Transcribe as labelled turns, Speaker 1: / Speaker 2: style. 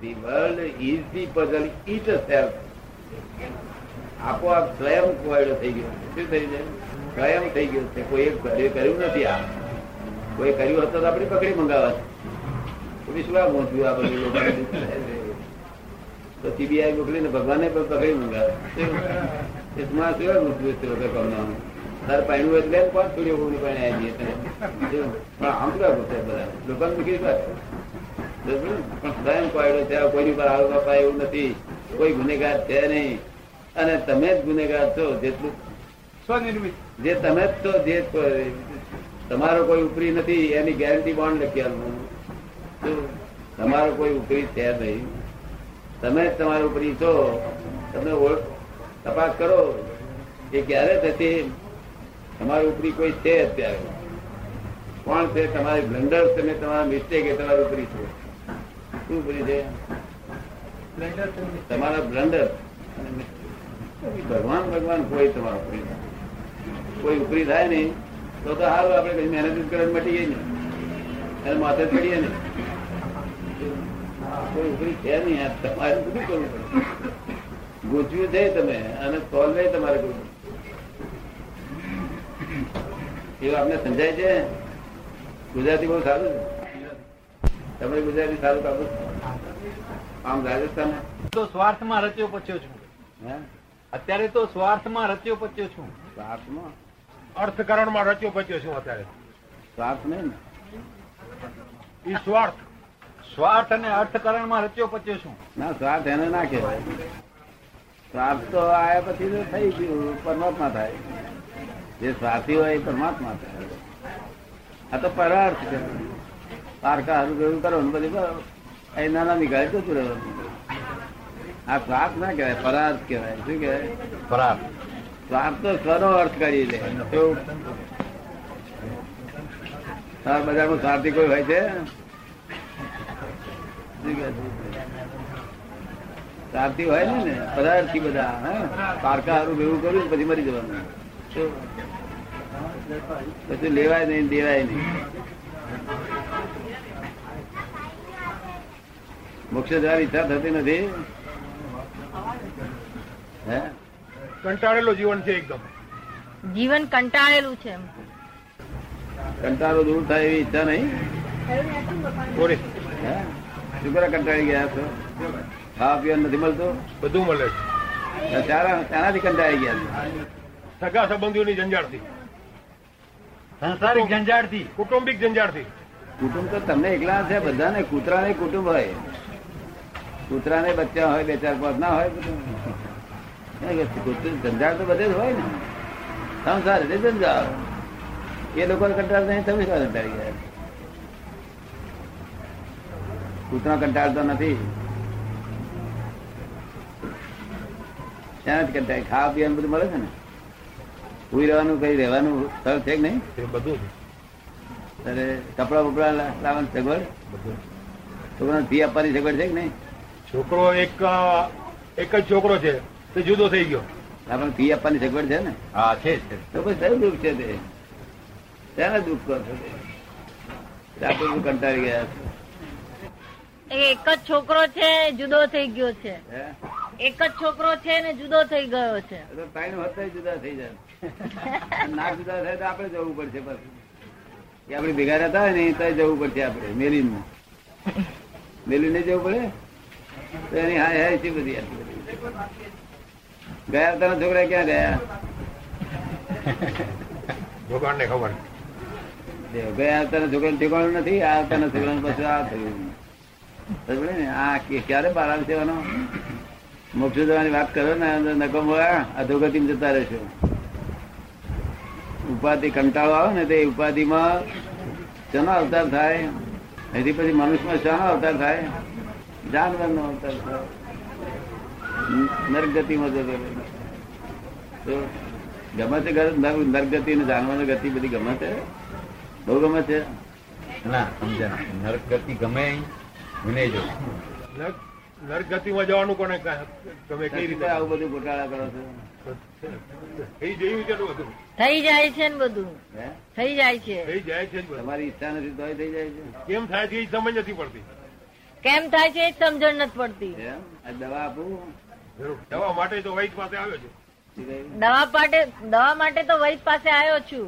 Speaker 1: The world is the puzzle itself આપોઆપ સ્વયં કોયડો થઈ ગયો. શું થઈ જાય સ્વયં થઈ ગયો છે. કોઈ કર્યું નથી આ. કોઈ કર્યું હતું તો આપણે પકડી મંગાવવા પછી શું આ પહોંચ્યું આ બધું તો સીબીઆઈ મોકલીને ભગવાને પણ પકડી મંગાવે. છે વગર કમનાનું તાર પાણી હોય એટલે કોણ થોડી ઓગણી પાણી આવી આમ શું બધા લોકોને પણ સ્વયં કોયડો છે કોઈની પર આરોપ અપાય એવું નથી. કોઈ ગુનેગાર છે નહીં. અને તમે જ ગુનેગાર છો જેટલું
Speaker 2: સ્વનિર્મિત.
Speaker 1: જે તમે જ છો જે તમારો કોઈ ઉપરી નથી એની ગેરંટી બોન્ડ લખી તમારો કોઈ ઉપરી છે નહીં. તમે જ તમારો ઉપરી છો. તમે તપાસ કરો કે ક્યારે થતી તમારી ઉપરી કોઈ છે અત્યારે. કોણ છે તમારી બ્લન્ડર તમે તમારા મિસ્ટેક એ તમારી ઉપરી છે? શું ઉપરી છે? તમારા બ્લન્ડર ભગવાન ભગવાન, કોઈ તમારા ઉપરી કોઈ ઉપરી થાય નહીં તો તો સારું આપણે કઈ મહેનત કરવા મટી ગઈ ને એને માથે જ પડીએ ને કોઈ ઉપરી છે નહીં તમારે બધું કરવું પડે? ગૂંચવ્યું છે તમે, અને સોલ્વે તમારે કરવું એવું આપને સમજાય છે? ગુજરાતી બહુ સારું છે. તમે ગુજરાતી સારું કાબુ આમ રાજસ્થાન
Speaker 2: તો સ્વાર્થમાં રચ્યો પચ્યો છું.
Speaker 1: હે?
Speaker 2: અત્યારે તો સ્વાર્થમાં રચ્યો પચ્યો છું.
Speaker 1: સ્વાર્થમાં?
Speaker 3: અર્થકરણમાં રચ્યો પચ્યો છું અત્યારે.
Speaker 1: સ્વાર્થ નહીં ને?
Speaker 3: એ સ્વાર્થ.
Speaker 2: સ્વાર્થ અને અર્થકરણમાં રચ્યો પચ્યો છું.
Speaker 1: ના સ્વાર્થ એને ના કહેવાય. સ્વાર્થ તો આયા પછી તો થઈ ગયું પરમાત્મા થાય. જે સ્વાર્થી હોય એ પરમાત્મા થાય. આ તો પરાર્થ છે. પારકા હારું ગયું કરો ને બધું કરો એ નાના નીકળે જતું રહેવાનું આ પ્રાપ ના કહેવાય પરાર્થ કહેવાય. શું કહેવાય?
Speaker 2: ફરાર
Speaker 1: પ્રાપ તો સ્વનો અર્થ કરી લે કેવું? બજારમાં સારથી કોઈ હોય છે? સારથી? હોય ને ને? પદાર્થી બધા હા? પારકા હારું ભેગું કર્યું પછી મરી જવાનું. પછી લેવાય નહીં દેવાય નહીં. મોક્ષ જવાની ઈચ્છા થતી નથી. હે?
Speaker 3: કંટાળેલું જીવન છે એકદમ.
Speaker 4: જીવન કંટાળેલું છે
Speaker 1: કંટાળો દૂર થાય એવી ઈચ્છા નહીં? હે? શું કરે કંટાળી ગયા છો? ખાવા પીવા નથી મળતું?
Speaker 3: બધું મળે છે.
Speaker 1: કંટાળી ગયા
Speaker 3: સગા સંબંધીઓની જંજાળથી
Speaker 2: સંસારિક જંજાળથી
Speaker 3: કુટુંબિક જંજાળથી
Speaker 1: કુટુંબ તો તમને એકલા છે બધાને કૂતરાને કુટુંબ હોય. કૂતરાને બચ્ચા હોય બે ચાર પાંચ ના હોય બધું. કે તો બધે જ હોય ને. સંસાર એટલે જંજાળ. એ લોકો કંટાળ નહીં તમે શું કંટાળી ગયા? કૂતરા કંટાળતો નથી. ત્યાં જ કંટાળી ખાવા પીવાનું બધું મળે છે ને? ઉઈ રહેવાનું કઈ રહેવાનું સ્થળ છે કે નહીં?
Speaker 3: બધું
Speaker 1: અરે કપડા બપડા લાવવાની સગવડ? છોકરા ફી આપવાની સગવડ છે કે નહીં?
Speaker 3: છોકરો એક એક જ છોકરો છે તે જુદો થઈ ગયો.
Speaker 1: આપણને ફી આપવાની સગવડ છે ને?
Speaker 2: હા છે
Speaker 1: તો પછી કયું દુઃખ છે તે? ત્યારે દુઃખ કરો છો આપણે કંટાળી ગયા છે.
Speaker 4: એક જ છોકરો છે જુદો થઈ ગયો છે.
Speaker 1: હે?
Speaker 4: એક જ છોકરો છે ને જુદો થઈ ગયો છે.
Speaker 1: ટાઈમ હતો જુદા થઈ જાય. ના જુદા થાય તો આપણે જવું પડશે બસ. એ આપડે ભેગા રહેતા હોય ને તો જવું પડશે આપણે મેલીનમાં મેલીને જવું પડે? તો એની હાય હાય છે બધી. ગયા તારા છોકરા ક્યાં ગયા?
Speaker 3: ભગવાનને ખબર.
Speaker 1: ગયા આવતાના છોકરા ઠેકાણું નથી આ આવતાના છોકરા પછી આ થયું. ને? આ ક્યારે બહાર આવશે એનો મોક્ષ જવાની વાત કરો ને નકમ અધોગતિ જતા રહેશો. ઉપાધિ કંટાળો આવે ને તે ઉપાધિમાં શાનો અવતાર થાય? એથી પછી મનુષ્યમાં શાનો અવતાર થાય? જાનવરનો અવતાર થાય નરગતિમાં જતો તો ગમે છે નરગતિ ને જાનવર ગતિ બધી ગમે છે બહુ ગમે છે.
Speaker 2: ના સમજ્યા નરગતિ ગમે વિનય જો.
Speaker 3: નર- નરગતિમાં જવાનું કોને તમે કઈ રીતે.
Speaker 1: આવું બધું ગોટાળા કરો છો.
Speaker 3: થઈ જયું છે બધું?
Speaker 4: થઈ જાય છે ને બધું. થઈ જાય છે.
Speaker 3: થઈ જાય છે
Speaker 1: તમારી ઈચ્છા નથી તોય થઈ જાય છે.
Speaker 3: કેમ થાય છે એ સમજ નથી પડતી.
Speaker 4: કેમ થાય છે એ જ સમજણ નથી પડતી.
Speaker 1: દવા આપું.
Speaker 3: દવા માટે તો વૈદ પાસે આવ્યો છું.
Speaker 4: દવા માટે દવા માટે તો વૈદ પાસે આવ્યો છું.